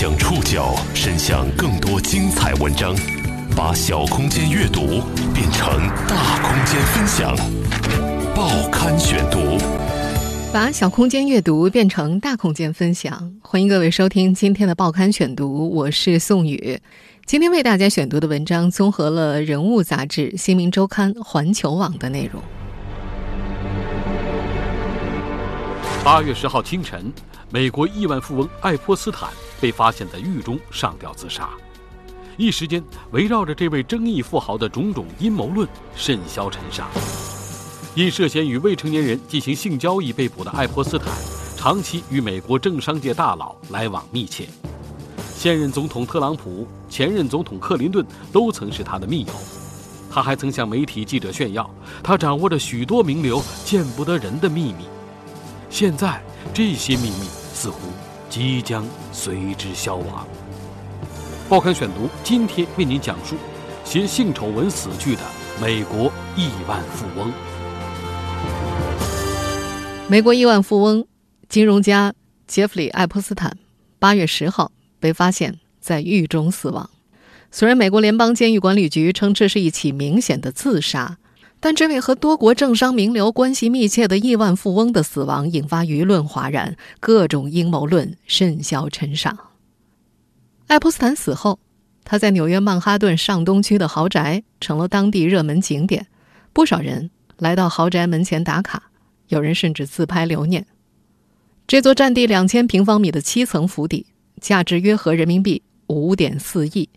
将触角伸向更多精彩文章，把小空间阅读变成大空间分享。报刊选读，把小空间阅读变成大空间分享。欢迎各位收听今天的报刊选读，我是宋宇。今天为大家选读的文章综合了《人物》杂志、《新民周刊》、环球网的内容。八月十号清晨，美国亿万富翁爱泼斯坦被发现在狱中上吊自杀。一时间，围绕着这位争议富豪的种种阴谋论甚嚣尘上。因涉嫌与未成年人进行性交易被捕的爱泼斯坦，长期与美国政商界大佬来往密切。现任总统特朗普、前任总统克林顿都曾是他的密友。他还曾向媒体记者炫耀，他掌握着许多名流见不得人的秘密。现在，这些秘密似乎即将随之消亡。报刊选读今天为您讲述携性丑闻死去的美国亿万富翁。美国亿万富翁、金融家杰弗里·爱泼斯坦，八月十号被发现在狱中死亡。虽然美国联邦监狱管理局称这是一起明显的自杀。但这位和多国政商名流关系密切的亿万富翁的死亡，引发舆论哗然，各种阴谋论甚嚣尘上。爱泼斯坦死后，他在纽约曼哈顿上东区的豪宅成了当地热门景点，不少人来到豪宅门前打卡，有人甚至自拍留念。这座占地两千平方米的七层府邸，价值约合人民币五点四亿，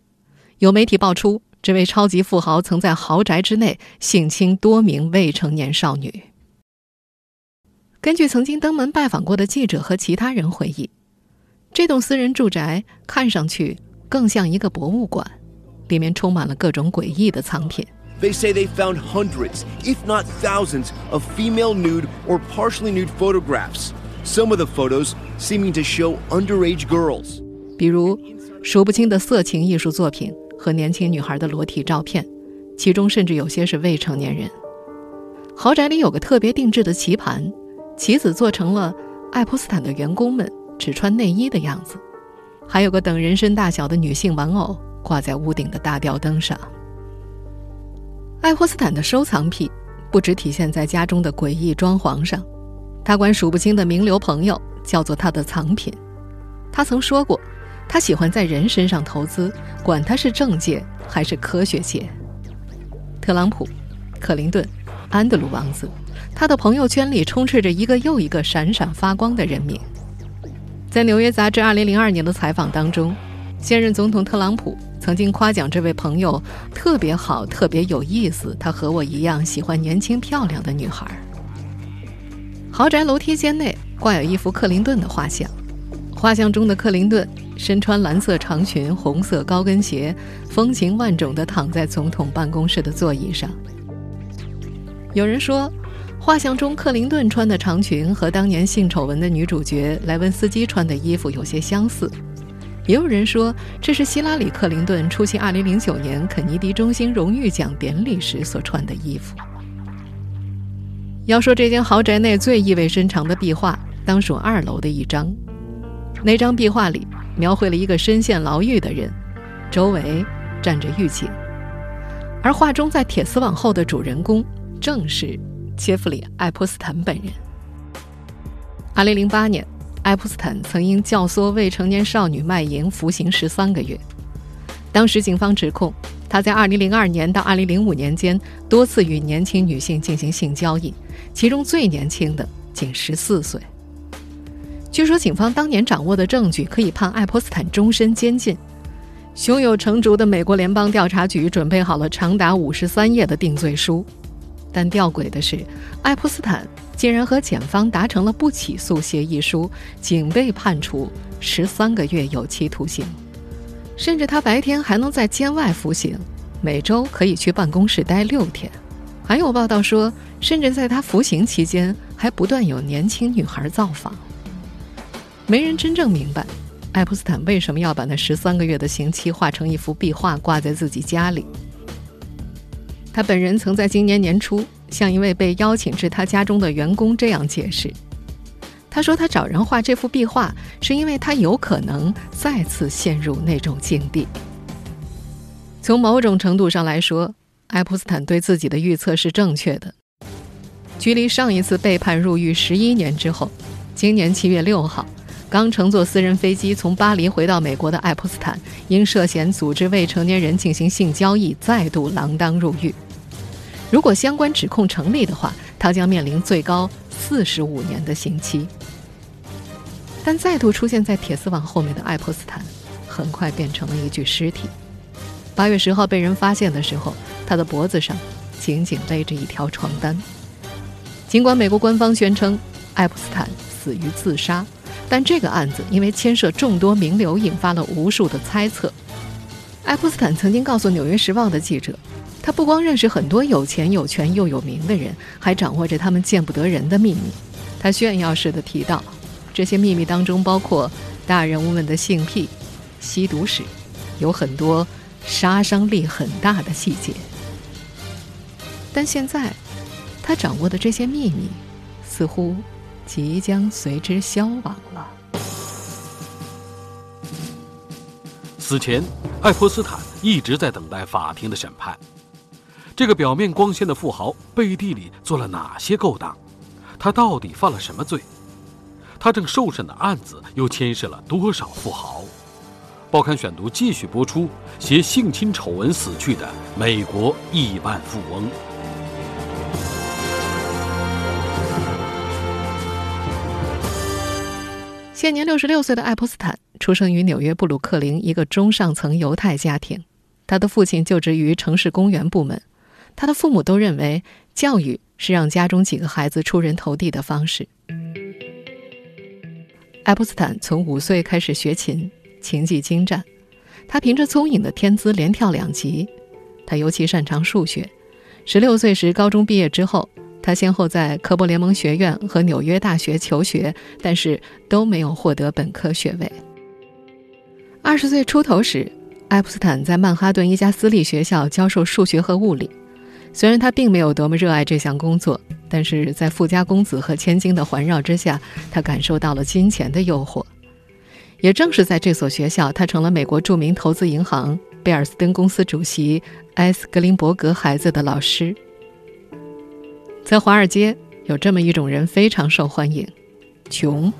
有媒体爆出。这位超级富豪曾在豪宅之内性侵多名未成年少女。根据曾经登门拜访过的记者和其他人回忆，这栋私人住宅看上去更像一个博物馆，里面充满了各种诡异的藏品。They say they found hundreds, if not thousands, of female nude or partially nude photographs. Some of the photos seeming to show underage girls. 比如数不清的色情艺术作品。和年轻女孩的裸体照片，其中甚至有些是未成年人。豪宅里有个特别定制的棋盘，棋子做成了爱泼斯坦的员工们只穿内衣的样子，还有个等人参大小的女性玩偶挂在屋顶的大吊灯上。爱泼斯坦的收藏癖不只体现在家中的诡异装潢上，他管数不清的名流朋友叫做他的藏品。他曾说过。他喜欢在人身上投资，管他是政界还是科学界。特朗普、克林顿、安德鲁王子，他的朋友圈里充斥着一个又一个闪闪发光的人名。在《纽约杂志》2002年的采访当中，现任总统特朗普曾经夸奖这位朋友特别好、特别有意思。他和我一样喜欢年轻漂亮的女孩。豪宅楼梯间内挂有一幅克林顿的画像，画像中的克林顿。身穿蓝色长裙、红色高跟鞋，风情万种地躺在总统办公室的座椅上。有人说，画像中克林顿穿的长裙和当年性丑闻的女主角莱文斯基穿的衣服有些相似。也有人说，这是希拉里·克林顿出席2009年肯尼迪中心荣誉奖典礼时所穿的衣服。要说这间豪宅内最意味深长的壁画，当属二楼的一张。那张壁画里。描绘了一个深陷牢狱的人，周围站着狱警，而画中在铁丝网后的主人公正是杰弗里·爱泼斯坦本人。二零零八年，爱泼斯坦曾因教唆未成年少女卖淫服刑十三个月。当时警方指控他在二零零二年到二零零五年间多次与年轻女性进行性交易，其中最年轻的仅十四岁。据说警方当年掌握的证据可以判爱泼斯坦终身监禁。胸有成竹的美国联邦调查局准备好了长达五十三页的定罪书，但吊诡的是，爱泼斯坦竟然和检方达成了不起诉协议书，仅被判处十三个月有期徒刑，甚至他白天还能在监外服刑，每周可以去办公室待六天。还有报道说，甚至在他服刑期间，还不断有年轻女孩造访。没人真正明白，爱泼斯坦为什么要把那十三个月的刑期画成一幅壁画挂在自己家里。他本人曾在今年年初向一位被邀请至他家中的员工这样解释：“他说他找人画这幅壁画，是因为他有可能再次陷入那种境地。从某种程度上来说，爱普斯坦对自己的预测是正确的。距离上一次被判入狱十一年之后，今年七月六号，刚乘坐私人飞机从巴黎回到美国的爱普斯坦，因涉嫌组织未成年人进行性交易，再度锒铛入狱。如果相关指控成立的话，他将面临最高四十五年的刑期。但再度出现在铁丝网后面的爱普斯坦，很快变成了一具尸体。八月十号被人发现的时候，他的脖子上紧紧勒着一条床单。尽管美国官方宣称爱普斯坦死于自杀，但这个案子因为牵涉众多名流，引发了无数的猜测。爱普斯坦曾经告诉《纽约时报》的记者，他不光认识很多有钱有权又有名的人，还掌握着他们见不得人的秘密。他炫耀似的提到，这些秘密当中包括大人物们的性癖、吸毒史，有很多杀伤力很大的细节。但现在。他掌握的这些秘密，似乎即将随之消亡了。死前，爱泼斯坦一直在等待法庭的审判。这个表面光鲜的富豪背地里做了哪些勾当？他到底犯了什么罪？他正受审的案子又牵涉了多少富豪？报刊选读继续播出：携性侵丑闻死去的美国亿万富翁。现年六十六岁的爱泼斯坦出生于纽约布鲁克林一个中上层犹太家庭，他的父亲就职于城市公园部门，他的父母都认为教育是让家中几个孩子出人头地的方式。爱泼斯坦从五岁开始学琴，琴技精湛，他凭着聪颖的天资连跳两级，他尤其擅长数学。十六岁时，高中毕业之后。他先后在科博联盟学院和纽约大学求学，但是都没有获得本科学位。二十岁出头时，爱普斯坦在曼哈顿一家私立学校教授数学和物理。虽然他并没有多么热爱这项工作，但是在富家公子和千金的环绕之下，他感受到了金钱的诱惑。也正是在这所学校，他成了美国著名投资银行贝尔斯登公司主席埃斯格林伯格孩子的老师。在华尔街，有这么一种人非常受欢迎，穷，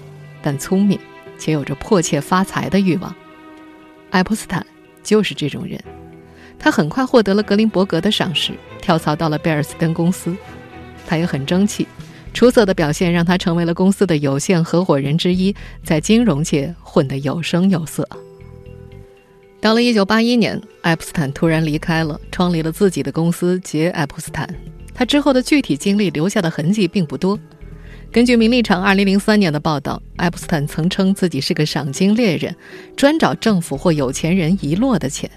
但聪明，且有着迫切发财的欲望。爱泼斯坦就是这种人。他很快获得了格林伯格的赏识，跳槽到了贝尔斯登公司。他也很争气，出色的表现让他成为了公司的有限合伙人之一，在金融界混得有声有色。到了1981年，爱泼斯坦突然离开了，创立了自己的公司杰爱泼斯坦。他之后的具体经历留下的痕迹并不多。根据《名利场》2003年的报道，爱普斯坦曾称自己是个赏金猎人，专找政府或有钱人遗落的钱。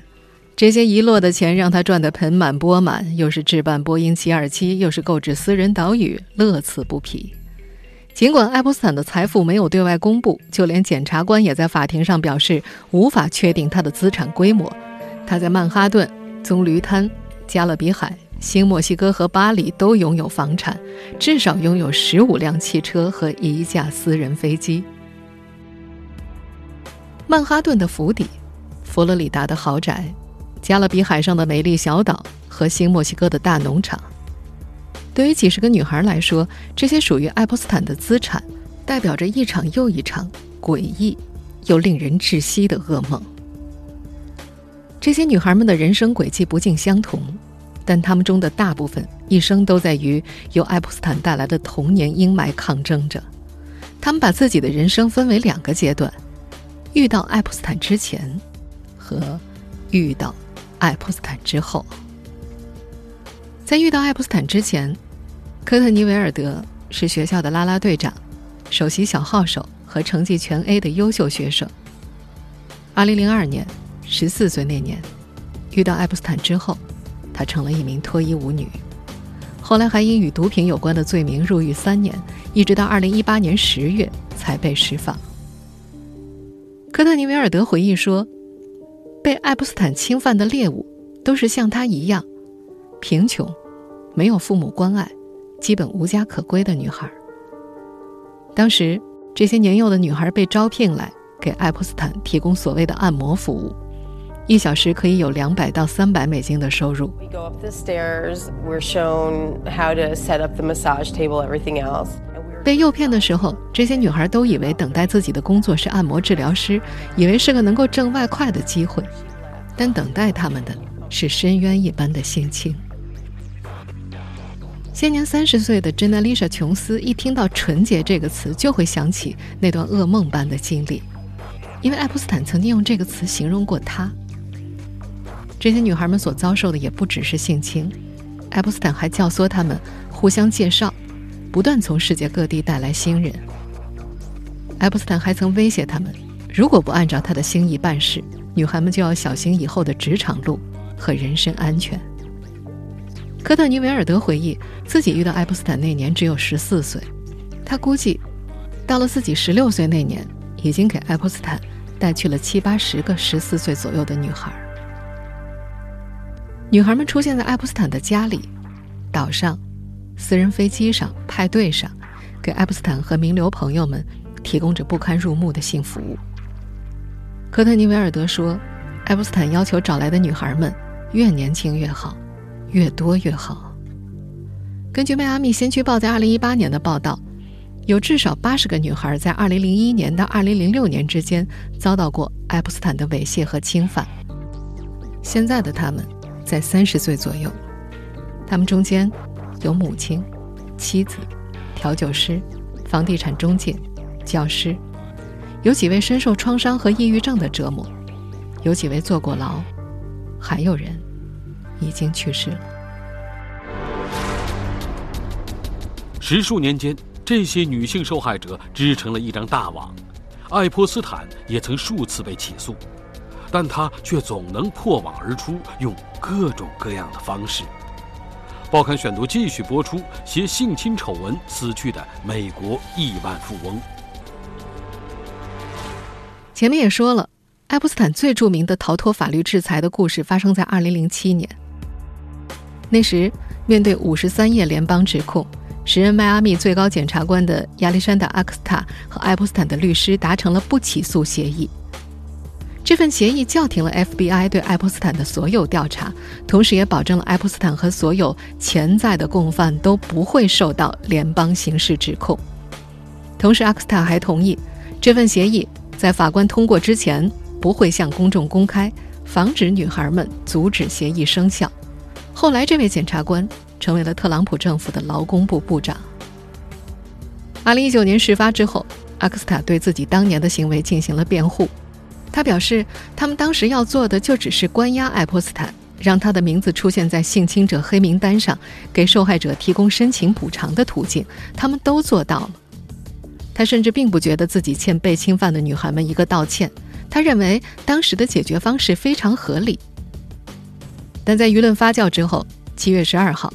这些遗落的钱让他赚得盆满钵满，又是置办波音727，又是购置私人岛屿，乐此不疲。尽管爱普斯坦的财富没有对外公布，就连检察官也在法庭上表示无法确定他的资产规模。他在曼哈顿、棕榈滩、加勒比海。新墨西哥和巴黎都拥有房产，至少拥有十五辆汽车和一架私人飞机。曼哈顿的府邸、佛罗里达的豪宅、加勒比海上的美丽小岛和新墨西哥的大农场，对于几十个女孩来说，这些属于爱泼斯坦的资产，代表着一场又一场诡异又令人窒息的噩梦。这些女孩们的人生轨迹不尽相同。但他们中的大部分一生都在与由爱普斯坦带来的童年阴霾抗争着。他们把自己的人生分为两个阶段：遇到爱普斯坦之前和遇到爱普斯坦之后。在遇到爱普斯坦之前，科特尼维尔德是学校的啦啦队长、首席小号手和成绩全 A 的优秀学生。2002年，14岁那年，遇到爱普斯坦之后。她成了一名脱衣舞女，后来还因与毒品有关的罪名入狱三年，一直到二零一八年十月才被释放。科特尼维尔德回忆说：“被爱普斯坦侵犯的猎物都是像她一样贫穷、没有父母关爱、基本无家可归的女孩。当时这些年幼的女孩被招聘来给爱泼斯坦提供所谓的按摩服务，一小时可以有两百到三百美金的收入。We go up the stairs. We're shown how to set up the massage table, everything else. 被诱骗的时候，这些女孩都以为等待自己的工作是按摩治疗师，以为是个能够挣外快的机会，但等待他们的是深渊一般的性侵。现年三十岁的珍娜丽莎·琼斯一听到“纯洁”这个词，就会想起那段噩梦般的经历，因为爱泼斯坦曾经用这个词形容过她。这些女孩们所遭受的也不只是性侵，爱泼斯坦还教唆她们互相介绍，不断从世界各地带来新人。爱泼斯坦还曾威胁他们，如果不按照他的心意办事，女孩们就要小心以后的职场路和人身安全。科特尼维尔德回忆，自己遇到爱泼斯坦那年只有十四岁，他估计，到了自己十六岁那年，已经给爱泼斯坦带去了七八十个十四岁左右的女孩。女孩们出现在爱泼斯坦的家里、岛上、私人飞机上、派对上，给爱泼斯坦和名流朋友们提供着不堪入目的性服务。科特尼维尔德说，爱泼斯坦要求找来的女孩们越年轻越好，越多越好。根据迈阿密先驱报在2018年的报道，有至少80个女孩在2001年到2006年之间遭到过爱泼斯坦的猥亵和侵犯。现在的她们在30岁左右，他们中间有母亲、妻子、调酒师、房地产中介、教师，有几位深受创伤和抑郁症的折磨，有几位坐过牢，还有人已经去世了。十数年间，这些女性受害者织成了一张大网。爱泼斯坦也曾数次被起诉，但他却总能破网而出，用各种各样的方式。报刊选读继续播出携性侵丑闻死去的美国亿万富翁。前面也说了，爱泼斯坦最著名的逃脱法律制裁的故事发生在2007年。那时，面对53页联邦指控，时任迈阿密最高检察官的亚历山大·阿克斯塔和爱泼斯坦的律师达成了不起诉协议。这份协议叫停了 FBI 对爱泼斯坦的所有调查，同时也保证了爱泼斯坦和所有潜在的共犯都不会受到联邦刑事指控。同时，阿克斯塔还同意这份协议在法官通过之前不会向公众公开，防止女孩们阻止协议生效。后来，这位检察官成为了特朗普政府的劳工部部长。二零一九年事发之后，阿克斯塔对自己当年的行为进行了辩护。他表示，他们当时要做的就只是关押爱泼斯坦，让他的名字出现在性侵者黑名单上，给受害者提供申请补偿的途径。他们都做到了。他甚至并不觉得自己欠被侵犯的女孩们一个道歉，他认为当时的解决方式非常合理。但在舆论发酵之后，七月十二号，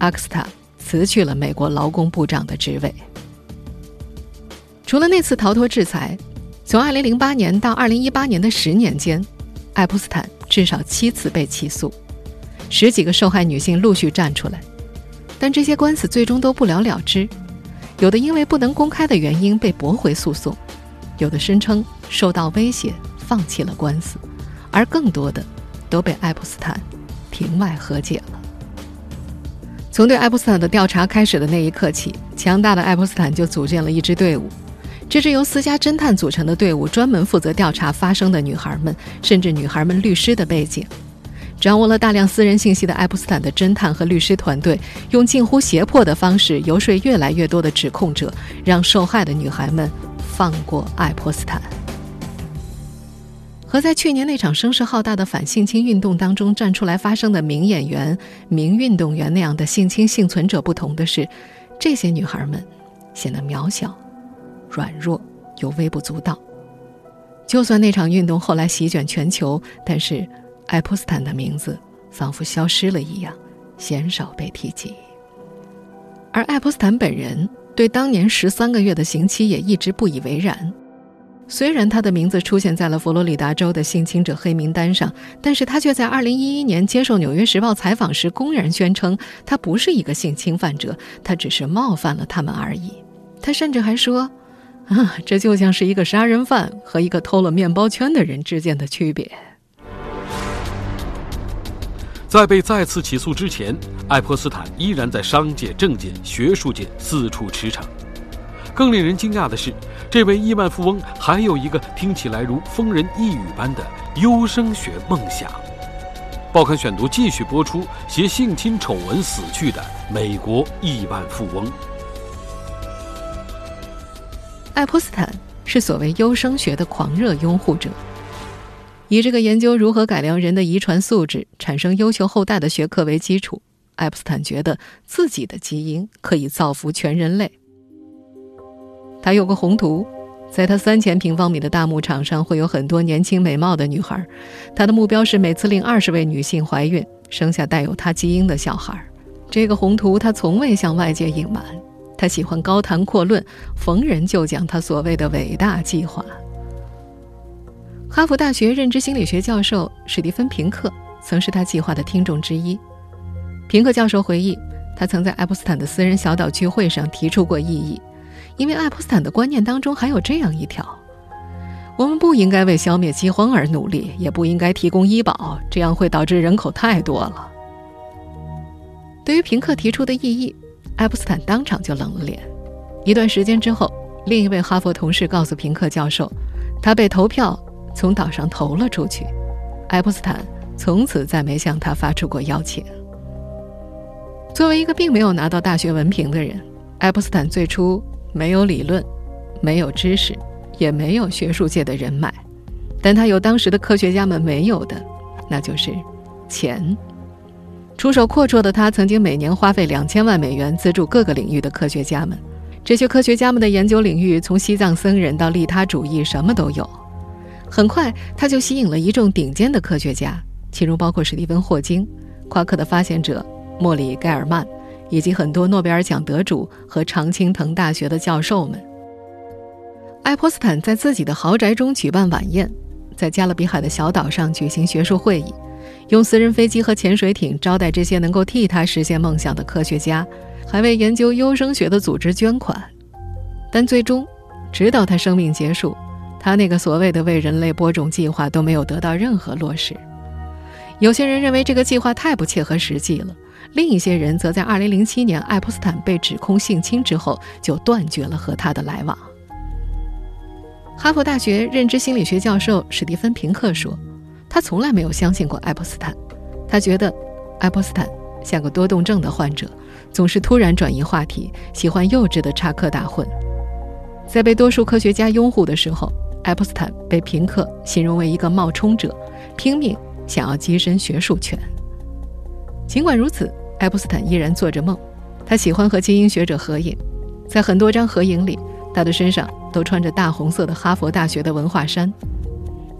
阿克斯塔辞去了美国劳工部长的职位。除了那次逃脱制裁，从二零零八年到二零一八年的十年间，爱泼斯坦至少七次被起诉，十几个受害女性陆续站出来，但这些官司最终都不了了之。有的因为不能公开的原因被驳回诉讼，有的声称受到威胁放弃了官司，而更多的都被爱泼斯坦庭外和解了。从对爱泼斯坦的调查开始的那一刻起，强大的爱泼斯坦就组建了一支队伍。这支由私家侦探组成的队伍专门负责调查发生的女孩们，甚至女孩们律师的背景。掌握了大量私人信息的爱泼斯坦的侦探和律师团队，用近乎胁迫的方式游说越来越多的指控者，让受害的女孩们放过爱泼斯坦。和在去年那场声势浩大的反性侵运动当中站出来发声的名演员、名运动员那样的性侵幸存者不同的是，这些女孩们显得渺小、软弱又微不足道。就算那场运动后来席卷全球，但是爱泼斯坦的名字仿佛消失了一样，鲜少被提及。而爱泼斯坦本人对当年十三个月的刑期也一直不以为然。虽然他的名字出现在了佛罗里达州的性侵者黑名单上，但是他却在2011年接受《纽约时报》采访时公然宣称，他不是一个性侵犯者，他只是冒犯了他们而已。他甚至还说，啊，这就像是一个杀人犯和一个偷了面包圈的人之间的区别。在被再次起诉之前，爱泼斯坦依然在商界、政界、学术界四处驰骋。更令人惊讶的是，这位亿万富翁还有一个听起来如疯人呓语般的优生学梦想。报刊选读继续播出：携性侵丑闻死去的美国亿万富翁。爱泼斯坦是所谓优生学的狂热拥护者。以这个研究如何改良人的遗传素质、产生优秀后代的学科为基础，爱泼斯坦觉得自己的基因可以造福全人类。他有个宏图，在他三千平方米的大牧场上会有很多年轻美貌的女孩。他的目标是每次令二十位女性怀孕，生下带有他基因的小孩。这个宏图他从未向外界隐瞒。他喜欢高谈阔论，逢人就讲他所谓的伟大计划。哈佛大学认知心理学教授史蒂芬·平克曾是他计划的听众之一。平克教授回忆，他曾在爱泼斯坦的私人小岛聚会上提出过异议，因为爱泼斯坦的观念当中还有这样一条：我们不应该为消灭饥荒而努力，也不应该提供医保，这样会导致人口太多了。对于平克提出的异议，爱泼斯坦当场就冷了脸。一段时间之后，另一位哈佛同事告诉平克教授，他被投票。从岛上投了出去，爱泼斯坦从此再没向他发出过邀请。作为一个并没有拿到大学文凭的人，爱泼斯坦最初没有理论，没有知识，也没有学术界的人脉，但他有当时的科学家们没有的，那就是钱。出手阔绰的他，曾经每年花费两千万美元资助各个领域的科学家们。这些科学家们的研究领域，从西藏僧人到利他主义，什么都有。很快，他就吸引了一众顶尖的科学家，其中包括史蒂芬·霍金、夸克的发现者莫里·盖尔曼，以及很多诺贝尔奖得主和常青藤大学的教授们。爱泼斯坦在自己的豪宅中举办晚宴，在加勒比海的小岛上举行学术会议，用私人飞机和潜水艇招待这些能够替他实现梦想的科学家，还为研究优生学的组织捐款。但最终，直到他生命结束。他那个所谓的为人类播种计划都没有得到任何落实。有些人认为这个计划太不切合实际了，另一些人则在2007年爱泼斯坦被指控性侵之后就断绝了和他的来往。哈佛大学认知心理学教授史蒂芬·平克说：“他从来没有相信过爱泼斯坦，他觉得爱泼斯坦像个多动症的患者，总是突然转移话题，喜欢幼稚的插科打诨。在被多数科学家拥护的时候。”爱泼斯坦被平克形容为一个冒充者，拼命想要跻身学术圈。尽管如此，爱泼斯坦依然做着梦。他喜欢和精英学者合影，在很多张合影里，他的身上都穿着大红色的哈佛大学的文化衫。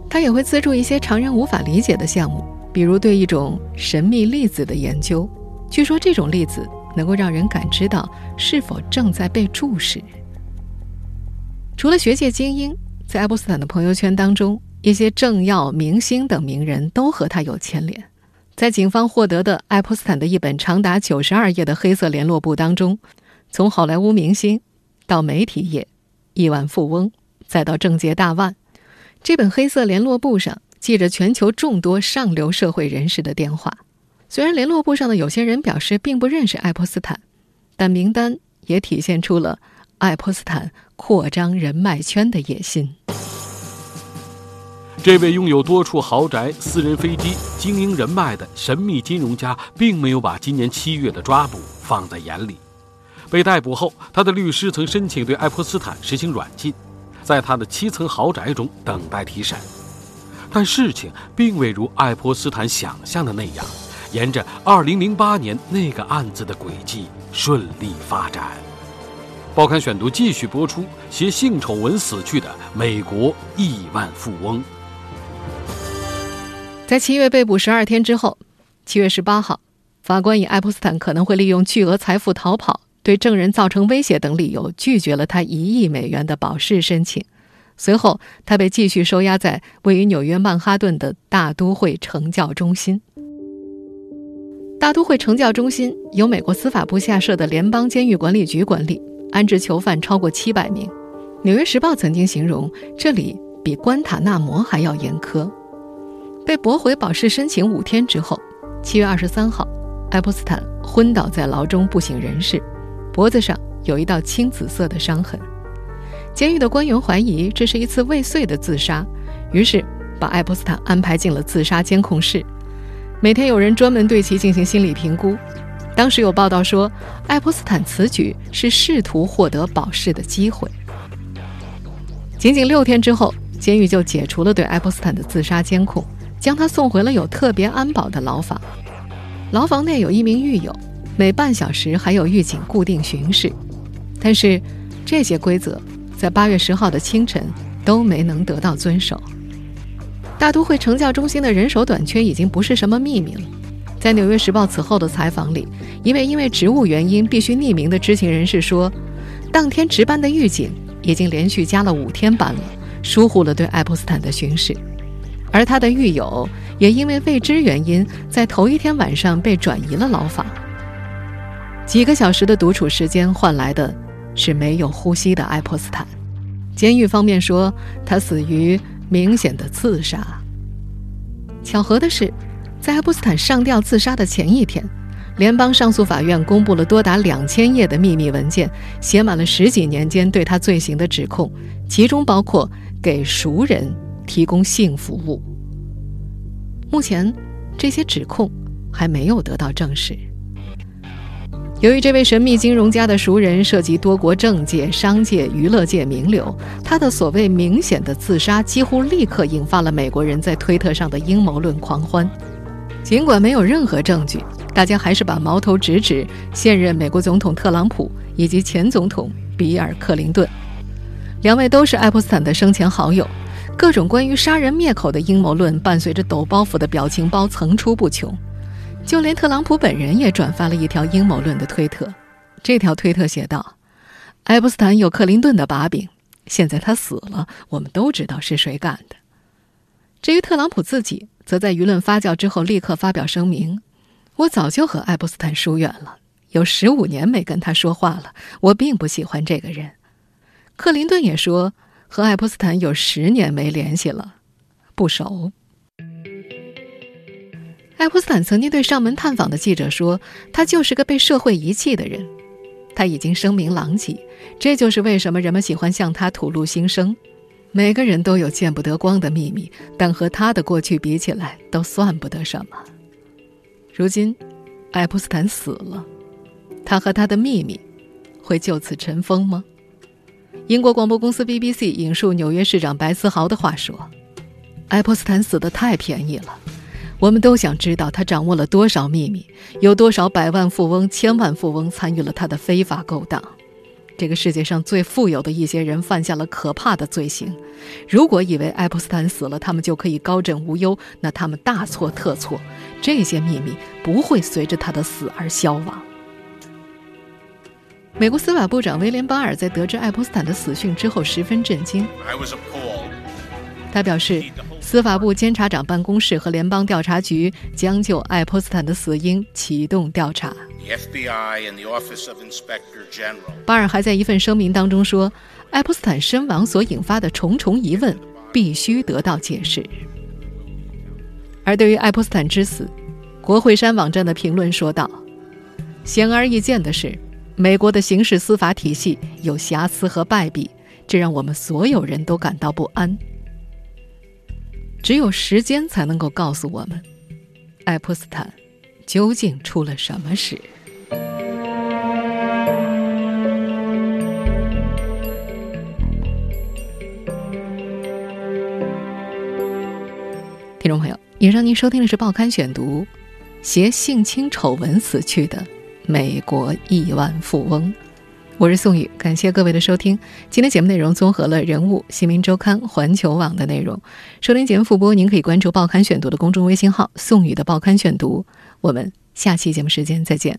他也会资助一些常人无法理解的项目，比如对一种神秘粒子的研究。据说这种粒子能够让人感知到是否正在被注视。除了学界精英。在爱泼斯坦的朋友圈当中，一些政要、明星等名人都和他有牵连。在警方获得的爱泼斯坦的一本长达九十二页的黑色联络簿当中，从好莱坞明星到媒体业、亿万富翁，再到政界大腕，这本黑色联络簿上记着全球众多上流社会人士的电话。虽然联络簿上的有些人表示并不认识爱泼斯坦，但名单也体现出了爱泼斯坦。扩张人脉圈的野心。这位拥有多处豪宅、私人飞机、精英人脉的神秘金融家，并没有把今年七月的抓捕放在眼里。被逮捕后，他的律师曾申请对爱泼斯坦实行软禁，在他的七层豪宅中等待提审。但事情并未如爱泼斯坦想象的那样，沿着2008年那个案子的轨迹顺利发展。报刊选读继续播出：携性丑闻死去的美国亿万富翁。在七月被捕十二天之后，七月十八号，法官以爱泼斯坦可能会利用巨额财富逃跑、对证人造成威胁等理由，拒绝了他一亿美元的保释申请。随后，他被继续收押在位于纽约曼哈顿的大都会惩教中心。大都会惩教中心由美国司法部下设的联邦监狱管理局管理。安置囚犯超过七百名，纽约时报》曾经形容这里比关塔那摩还要严苛。被驳回保释申请五天之后，七月二十三号，爱泼斯坦昏倒在牢中，不省人事，脖子上有一道青紫色的伤痕。监狱的官员怀疑这是一次未遂的自杀，于是把爱泼斯坦安排进了自杀监控室，每天有人专门对其进行心理评估。当时有报道说，爱泼斯坦此举是试图获得保释的机会。仅仅六天之后，监狱就解除了对爱泼斯坦的自杀监控。将他送回了有特别安保的牢房，牢房内有一名狱友，每半小时还有狱警固定巡视。但是，这些规则在八月十号的清晨都没能得到遵守。大都会惩教中心的人手短缺已经不是什么秘密了。在《纽约时报》此后的采访里，一位因为职务原因必须匿名的知情人士说，当天值班的狱警已经连续加了五天班了，疏忽了对爱泼斯坦的巡视。而他的狱友也因为未知原因，在头一天晚上被转移了牢房。几个小时的独处时间换来的是没有呼吸的爱泼斯坦。监狱方面说他死于明显的自杀。巧合的是，在爱泼斯坦上吊自杀的前一天，联邦上诉法院公布了多达两千页的秘密文件，写满了十几年间对他罪行的指控，其中包括给熟人。提供性服务。目前，这些指控还没有得到证实。由于这位神秘金融家的熟人涉及多国政界、商界、娱乐界名流，他的所谓明显的自杀几乎立刻引发了美国人在推特上的阴谋论狂欢。尽管没有任何证据，大家还是把矛头直指现任美国总统特朗普以及前总统比尔·克林顿，两位都是爱泼斯坦的生前好友。各种关于杀人灭口的阴谋论，伴随着抖包袱的表情包层出不穷。就连特朗普本人也转发了一条阴谋论的推特。这条推特写道：“爱泼斯坦有克林顿的把柄，现在他死了，我们都知道是谁干的。”至于特朗普自己，则在舆论发酵之后立刻发表声明：“我早就和爱泼斯坦疏远了，有十五年没跟他说话了。我并不喜欢这个人。”克林顿也说。和爱泼斯坦有十年没联系了，不熟。爱泼斯坦曾经对上门探访的记者说：“他就是个被社会遗弃的人，他已经声名狼藉。这就是为什么人们喜欢向他吐露心声。每个人都有见不得光的秘密，但和他的过去比起来，都算不得什么。如今，爱泼斯坦死了，他和他的秘密会就此尘封吗？”英国广播公司 BBC 引述纽约市长白思豪的话说：“爱泼斯坦死得太便宜了，我们都想知道他掌握了多少秘密，有多少百万富翁、千万富翁参与了他的非法勾当。这个世界上最富有的一些人犯下了可怕的罪行。如果以为爱泼斯坦死了，他们就可以高枕无忧，那他们大错特错。这些秘密不会随着他的死而消亡。”美国司法部长威廉·巴尔在得知爱泼斯坦的死讯之后十分震惊。他表示，司法部监察长办公室和联邦调查局将就爱泼斯坦的死因启动调查。巴尔还在一份声明当中说，爱泼斯坦身亡所引发的重重疑问必须得到解释。而对于爱泼斯坦之死，国会山网站的评论说道：“显而易见的是。”美国的刑事司法体系有瑕疵和败笔，这让我们所有人都感到不安。只有时间才能够告诉我们，爱泼斯坦究竟出了什么事。听众朋友，以上您收听的是《报刊选读》，携性侵丑闻死去的。美国亿万富翁，我是宋宇，感谢各位的收听。今天节目内容综合了《人物》《新民周刊》《环球网》的内容。收听节目复播，您可以关注《报刊选读》的公众微信号“宋宇的报刊选读”。我们下期节目时间再见。